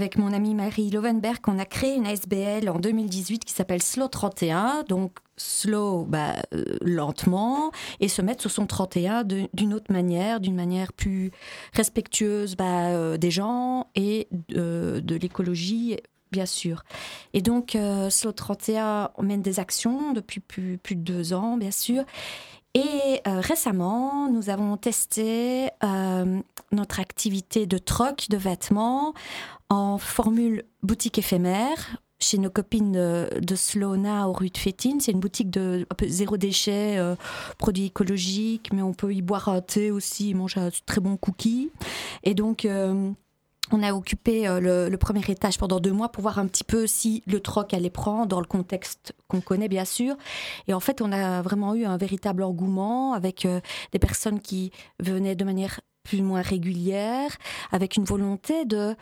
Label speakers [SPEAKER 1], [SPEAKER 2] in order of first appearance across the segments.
[SPEAKER 1] avec mon amie Marie Lovenberg, on a créé une ASBL en 2018 qui s'appelle Slow 31. Donc, slow, bah, euh, lentement, et se mettre sur son 31 d'une autre manière, d'une manière plus respectueuse bah, euh, des gens et de l'écologie bien sûr. Et donc, euh, Slow 31 mène des actions depuis plus, de deux ans, bien sûr. Et euh, récemment, nous avons testé euh, notre activité de troc de vêtements en formule boutique éphémère chez nos copines de, Slona au rue de Fétine. C'est une boutique de zéro déchet, euh, produits écologiques, mais on peut y boire un thé aussi, manger un très bon cookie. Et donc, on a occupé euh, le, premier étage pendant deux mois pour voir un petit peu si le troc allait prendre dans le contexte qu'on connaît bien sûr. Et en fait, on a vraiment eu un véritable engouement avec euh, des personnes qui venaient de manière plus ou moins régulière, avec une volonté de,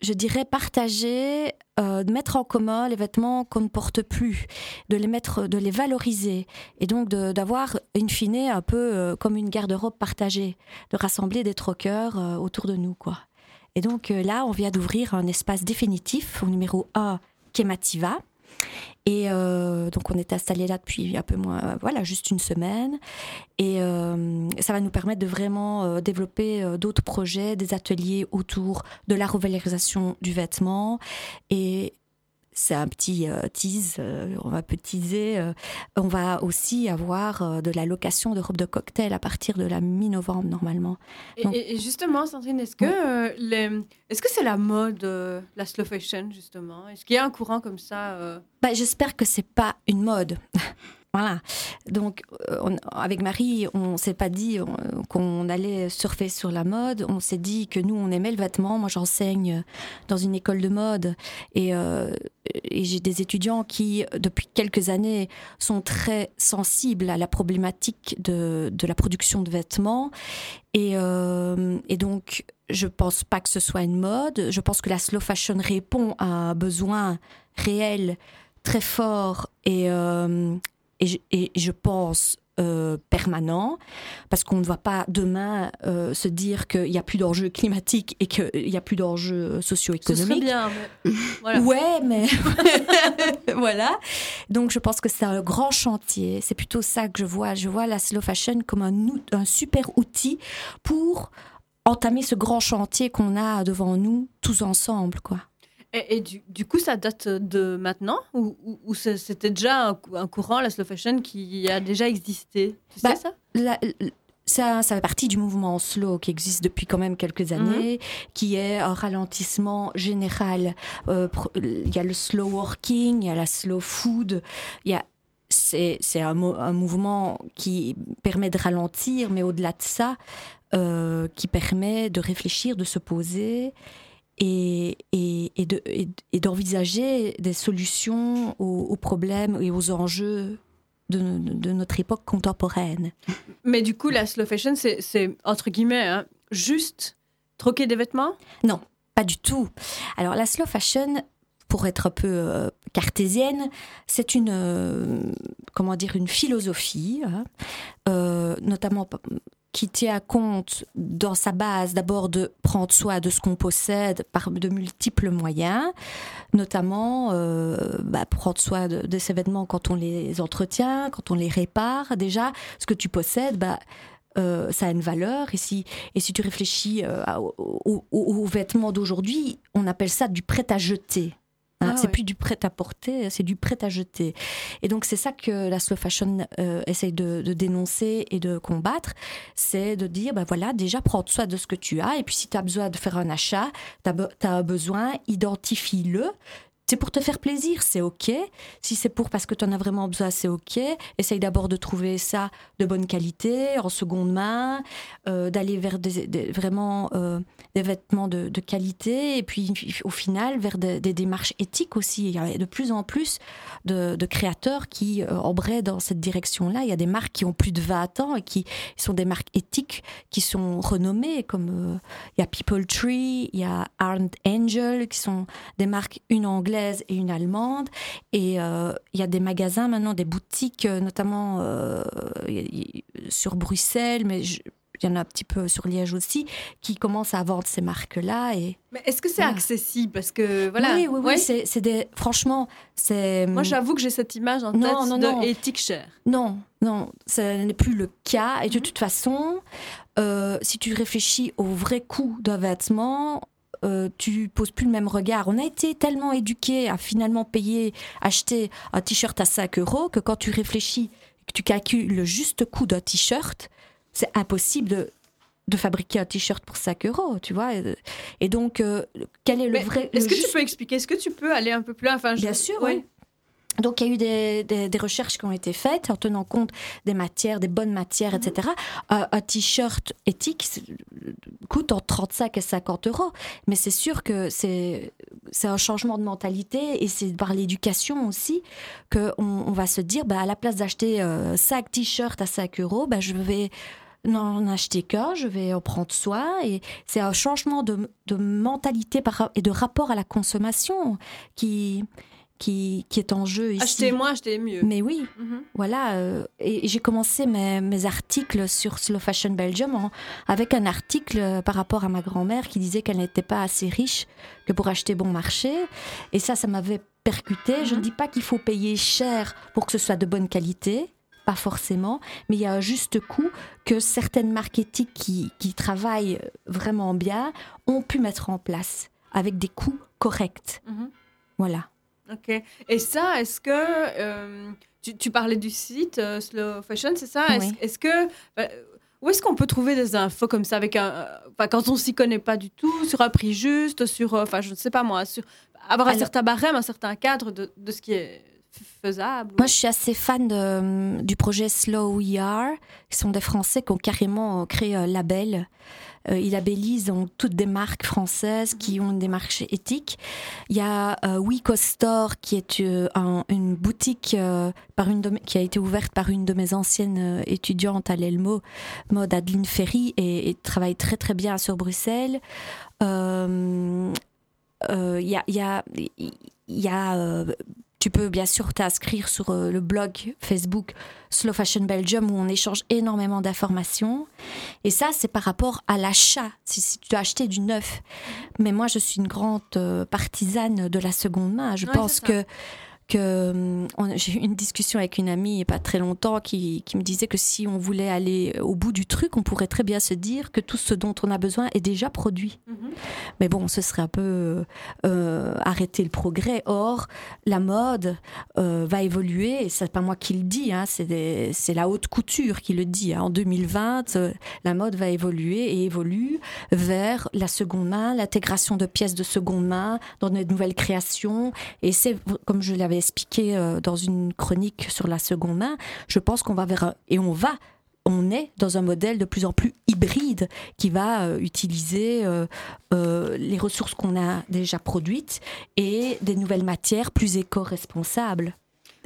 [SPEAKER 1] je dirais, partager, euh, de mettre en commun les vêtements qu'on ne porte plus, de les mettre, de les valoriser, et donc d'avoir, in fine, un peu comme une garde-robe partagée, de rassembler des troqueurs autour de nous, quoi. Et donc euh, là, on vient d'ouvrir un espace définitif au numéro 1, Kemativa. Et euh, donc on est installé là depuis un peu moins, euh, voilà, juste une semaine. Et ça va nous permettre de vraiment développer d'autres projets, des ateliers autour de la revalorisation du vêtement et c'est un petit euh, tease, euh, on va peu teaser. Euh, on va aussi avoir de la location de robes de cocktail à partir de la mi-novembre normalement.
[SPEAKER 2] et, justement, Sandrine, est-ce que est-ce que c'est la mode, la slow fashion justement? Est-ce qu'il y a un courant comme ça
[SPEAKER 1] bah, J'espère que c'est pas une mode. Voilà. Donc, euh, avec Marie, on s'est pas dit qu'on allait surfer sur la mode. On s'est dit que nous, on aimait le vêtement. Moi, j'enseigne dans une école de mode et, euh, j'ai des étudiants qui, depuis quelques années, sont très sensibles à la problématique de, la production de vêtements. Et, euh, donc, je pense pas que ce soit une mode. Je pense que la slow fashion répond à un besoin réel très fort et, et je, pense euh, permanent, parce qu'on ne va pas demain euh, se dire qu'il n'y a plus d'enjeux climatiques et qu'il n'y a plus d'enjeux socio-économiques.
[SPEAKER 2] Ce bien, mais...
[SPEAKER 1] Voilà. Ouais, mais voilà. Donc je pense que c'est un grand chantier. C'est plutôt ça que je vois. Je vois la slow fashion comme un, un super outil pour entamer ce grand chantier qu'on a devant nous tous ensemble, quoi.
[SPEAKER 2] Et, du, coup, ça date de maintenant Ou, c'était déjà un, courant, la slow fashion, qui a déjà existé? Tu sais bah, ça
[SPEAKER 1] ça, ça fait partie du mouvement slow qui existe depuis quand même quelques mhm. années, qui est un ralentissement général. Euh, il y a le slow working, il y a la slow food, il y a c'est, un, un, mouvement qui permet de ralentir, mais au-delà de ça, euh, qui permet de réfléchir, de se poser et, et, et d'envisager des solutions aux, problèmes et aux enjeux de, de, notre époque contemporaine.
[SPEAKER 2] Mais du coup, la slow fashion, c'est entre guillemets hein, juste troquer des vêtements?
[SPEAKER 1] Non, pas du tout. Alors la slow fashion, pour être un peu euh, cartésienne, c'est une euh, comment dire une philosophie, hein, euh, notamment qui tient compte dans sa base d'abord de prendre soin de ce qu'on possède par de multiples moyens, notamment euh, bah, prendre soin de, ces vêtements quand on les entretient, quand on les répare. Déjà, ce que tu possèdes, bah, euh, ça a une valeur. Et si, et si tu réfléchis euh, aux vêtements d'aujourd'hui, on appelle ça du prêt à jeter. Hein, ah c'est plus du prêt à porter, c'est du prêt à jeter. Et donc c'est ça que la slow fashion euh, essaye de, dénoncer et de combattre, c'est de dire, ben voilà, déjà prends soin de ce que tu as, et puis si tu as besoin de faire un achat, tu as, as, besoin, identifie-le, c'est pour te faire plaisir, c'est OK. Si c'est pour parce que tu en as vraiment besoin, c'est OK. Essaye d'abord de trouver ça de bonne qualité, en seconde main, euh, d'aller vers des, vraiment euh, des vêtements de, qualité, et puis au final vers des, démarches éthiques aussi. Il y a de plus en plus de, créateurs qui euh, embraient dans cette direction-là. Il y a des marques qui ont plus de 20 ans et qui sont des marques éthiques qui sont renommées, comme il y a People Tree, il y a Arndt Angel, qui sont des marques, une anglaise, et une allemande. Et euh, il y a des magasins maintenant, des boutiques, euh, notamment euh, sur Bruxelles, mais il y en a un petit peu sur Liège aussi, qui commencent à vendre ces marques-là. Et
[SPEAKER 2] Mais est-ce que c'est
[SPEAKER 1] Voilà.
[SPEAKER 2] accessible? Parce que voilà.
[SPEAKER 1] oui, oui, oui, c'est, des. Franchement, c'est.
[SPEAKER 2] Moi, j'avoue que j'ai cette image en
[SPEAKER 1] Non,
[SPEAKER 2] tête
[SPEAKER 1] non,
[SPEAKER 2] de
[SPEAKER 1] non.
[SPEAKER 2] éthique chère.
[SPEAKER 1] Non, non, ce n'est plus le cas. Et de
[SPEAKER 2] Mhm.
[SPEAKER 1] toute façon, euh, si tu réfléchis au vrai coût d'un vêtement, euh, tu poses plus le même regard. On a été tellement éduqués à finalement payer, acheter un t-shirt à 5 euros que quand tu réfléchis, que tu calcules le juste coût d'un t-shirt, c'est impossible de, de fabriquer un t-shirt pour 5 euros, tu vois. Et, donc, euh, quel est le
[SPEAKER 2] Mais
[SPEAKER 1] vrai...
[SPEAKER 2] Est-ce que
[SPEAKER 1] juste-
[SPEAKER 2] tu peux expliquer Est-ce que tu peux aller un peu plus loin? Enfin, je-
[SPEAKER 1] Bien sûr,
[SPEAKER 2] ouais.
[SPEAKER 1] Donc, il y a eu des, des- des recherches qui ont été faites en tenant compte des matières, des bonnes matières,
[SPEAKER 2] Mhm.
[SPEAKER 1] etc. Euh, un t-shirt éthique c'est- coûte entre 35 et 50 euros. Mais c'est sûr que c'est c'est un changement de mentalité et c'est par l'éducation aussi qu'on on va se dire, bah, à la place d'acheter euh, 5 t-shirts à 5 euros, bah, je vais n'en acheter qu'un, je vais en prendre soin. Et c'est un changement de, de mentalité par- et de rapport à la consommation qui, qui, qui est en jeu ici.
[SPEAKER 2] Acheter moins, acheter mieux.
[SPEAKER 1] Mais oui,
[SPEAKER 2] Mhm.
[SPEAKER 1] voilà. euh, et et j'ai commencé mes, mes articles sur Slow Fashion Belgium en- avec un article euh, par rapport à ma grand-mère qui disait qu'elle n'était pas assez riche que pour acheter bon marché. Et ça, ça m'avait percuté. Je ne
[SPEAKER 2] Mhm.
[SPEAKER 1] dis pas qu'il faut payer cher pour que ce soit de bonne qualité. Pas forcément, mais il y a un juste coût que certaines marques éthiques qui, qui travaillent vraiment bien ont pu mettre en place avec des coûts corrects.
[SPEAKER 2] Mhm.
[SPEAKER 1] Voilà.
[SPEAKER 2] Ok. Et ça, est-ce que euh, tu, tu parlais du site euh, Slow Fashion, c'est ça? Est-ce
[SPEAKER 1] Oui.
[SPEAKER 2] que euh, où est-ce qu'on peut trouver des infos comme ça avec un, euh, quand on s'y connaît pas du tout, sur un prix juste, sur, enfin, je ne sais pas moi, sur avoir un certain barème, un certain cadre de, de ce qui est faisable.
[SPEAKER 1] Moi, je suis assez fan de- du projet Slow We Are, qui sont des Français qui ont carrément créé un label. Euh, ils labellisent donc toutes des marques françaises qui ont une démarche éthique. Il y a euh, Wico Store, qui est euh, un- une boutique euh, par une de qui a été ouverte par une de mes anciennes euh, étudiantes à l'Elmo, mode Adeline Ferry, et, et travaille très très bien sur Bruxelles. Euh, euh, Il y a, y a, y a euh, tu peux bien sûr t'inscrire sur euh, le blog Facebook Slow Fashion Belgium où on échange énormément d'informations. Et ça, c'est par rapport à l'achat, si, si tu dois acheter du neuf. Mais moi, je suis une grande euh, partisane de la seconde main. Je
[SPEAKER 2] Ouais,
[SPEAKER 1] pense que que on- j'ai eu une discussion avec une amie il n'y a pas très longtemps qui, qui me disait que si on voulait aller au bout du truc, on pourrait très bien se dire que tout ce dont on a besoin est déjà produit.
[SPEAKER 2] Mhm.
[SPEAKER 1] Mais bon, ce serait un peu euh, arrêter le progrès. Or, la mode euh, va évoluer, et c'est pas moi qui le dis, hein, c'est la haute couture qui le dit. hein. En 2020, euh, la mode va évoluer et évolue vers la seconde main, l'intégration de pièces de seconde main dans de nouvelles créations. Et c'est, comme je l'avais expliqué euh, dans une chronique sur la seconde main, je pense qu'on va vers et on va on est dans un modèle de plus en plus hybride qui va euh, utiliser euh, les ressources qu'on a déjà produites et des nouvelles matières plus éco-responsables.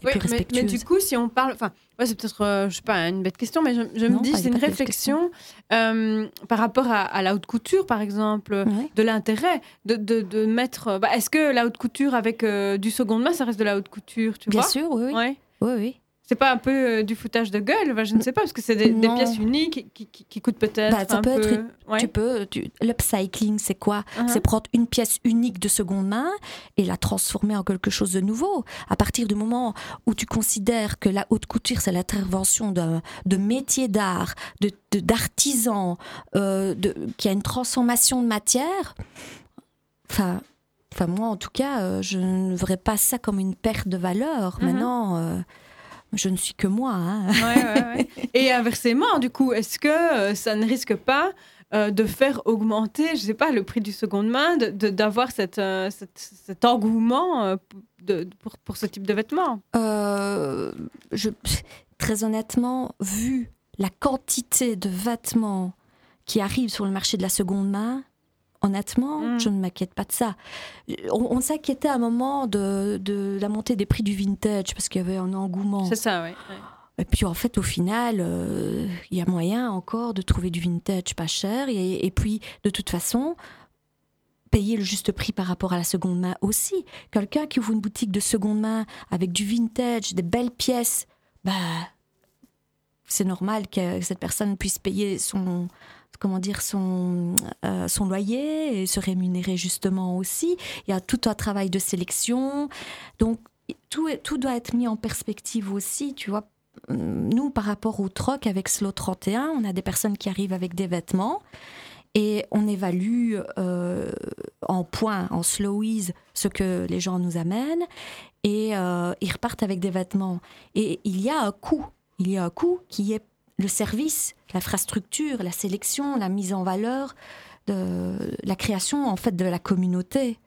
[SPEAKER 1] Et
[SPEAKER 2] Oui,
[SPEAKER 1] plus
[SPEAKER 2] mais, du coup, si on parle, enfin, ouais, c'est peut-être, euh, je sais pas, une bête question, mais je, je me dis, c'est une réflexion euh, par rapport à, à la haute couture, par exemple,
[SPEAKER 1] Ouais.
[SPEAKER 2] de l'intérêt de, de, de mettre. euh, bah, Est-ce que la haute couture avec euh, du seconde main, ça reste de la haute couture, tu
[SPEAKER 1] Bien
[SPEAKER 2] vois?
[SPEAKER 1] sûr, oui, oui.
[SPEAKER 2] Ouais.
[SPEAKER 1] oui, oui.
[SPEAKER 2] C'est pas un peu euh, du foutage de gueule Je ne sais pas, parce que c'est des, pièces uniques qui, qui, qui coûtent peut-être
[SPEAKER 1] Bah, ça
[SPEAKER 2] un
[SPEAKER 1] peut
[SPEAKER 2] peu.
[SPEAKER 1] être
[SPEAKER 2] Ouais.
[SPEAKER 1] Tu peux, tu- l'upcycling, c'est quoi?
[SPEAKER 2] Uh-huh.
[SPEAKER 1] C'est prendre une pièce unique de seconde main et la transformer en quelque chose de nouveau. À partir du moment où tu considères que la haute couture, c'est l'intervention d'un- de métiers d'art, de, de- d'artisans, euh, de, qui a une transformation de matière, enfin, enfin moi en tout cas, euh, je ne verrais pas ça comme une perte de valeur.
[SPEAKER 2] Mhm.
[SPEAKER 1] Maintenant, euh, je ne suis que moi. hein.
[SPEAKER 2] Ouais, ouais, ouais. Et inversement, du coup, est-ce que euh, ça ne risque pas euh, de faire augmenter, je sais pas, le prix du seconde main, de- de- d'avoir cette, euh, cette- cet engouement de- pour, pour ce type de vêtements?
[SPEAKER 1] Je, très honnêtement, vu la quantité de vêtements qui arrivent sur le marché de la seconde main, honnêtement,
[SPEAKER 2] Mm.
[SPEAKER 1] je ne m'inquiète pas de ça. On, on s'inquiétait à un moment de, de la montée des prix du vintage parce qu'il y avait un engouement.
[SPEAKER 2] C'est ça, oui.
[SPEAKER 1] Et puis en fait, au final, euh, il y a moyen encore de trouver du vintage pas cher. Et, et puis, de toute façon, payer le juste prix par rapport à la seconde main aussi. Quelqu'un qui ouvre une boutique de seconde main avec du vintage, des belles pièces, bah. c'est normal que cette personne puisse payer son comment dire son euh, son loyer et se rémunérer justement aussi. Il y a tout un travail de sélection, donc tout tout doit être mis en perspective aussi. Tu vois, nous par rapport au troc avec Slow 31, on a des personnes qui arrivent avec des vêtements et on évalue euh, en points, en slowies, ce que les gens nous amènent et euh, ils repartent avec des vêtements. Et il y a un coût, il y a un coût qui est le service, l'infrastructure, la sélection, la mise en valeur, de la création en fait de la communauté.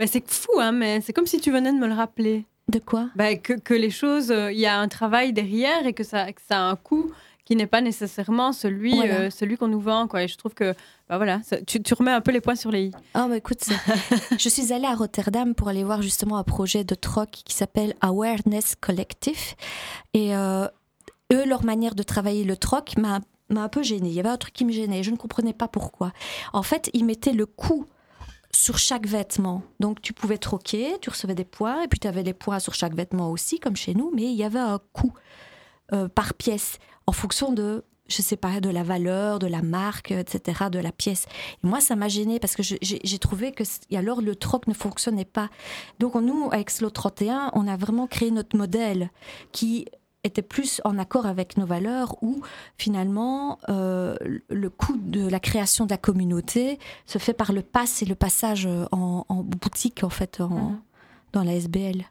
[SPEAKER 2] Mais c'est fou, hein, mais c'est comme si tu venais de me le rappeler.
[SPEAKER 1] De quoi?
[SPEAKER 2] Bah, que, que, les choses, euh, il y a un travail derrière et que ça, que ça a un coût qui n'est pas nécessairement celui, euh, celui qu'on nous vend. Quoi. Et je trouve que bah voilà, tu, tu, remets un peu les points sur les i.
[SPEAKER 1] Oh, bah écoute, je suis allée à Rotterdam pour aller voir justement un projet de troc qui s'appelle Awareness Collective. Et euh, eux, leur manière de travailler le troc m'a un peu gênée. Il y avait un truc qui me gênait. Je ne comprenais pas pourquoi. En fait, ils mettaient le coût sur chaque vêtement. Donc tu pouvais troquer, tu recevais des points, et puis tu avais les points sur chaque vêtement aussi, comme chez nous, mais il y avait un coût euh, par pièce en fonction de je sais pas, de la valeur, de la marque, etc., de la pièce. Et moi, ça m'a gêné parce que j'ai trouvé que alors le troc ne fonctionnait pas. Donc nous, avec Slow 31, on a vraiment créé notre modèle qui était plus en accord avec nos valeurs où finalement euh, le coût de la création de la communauté se fait par le pass et le passage en, boutique en fait en, mmh. dans la SBL.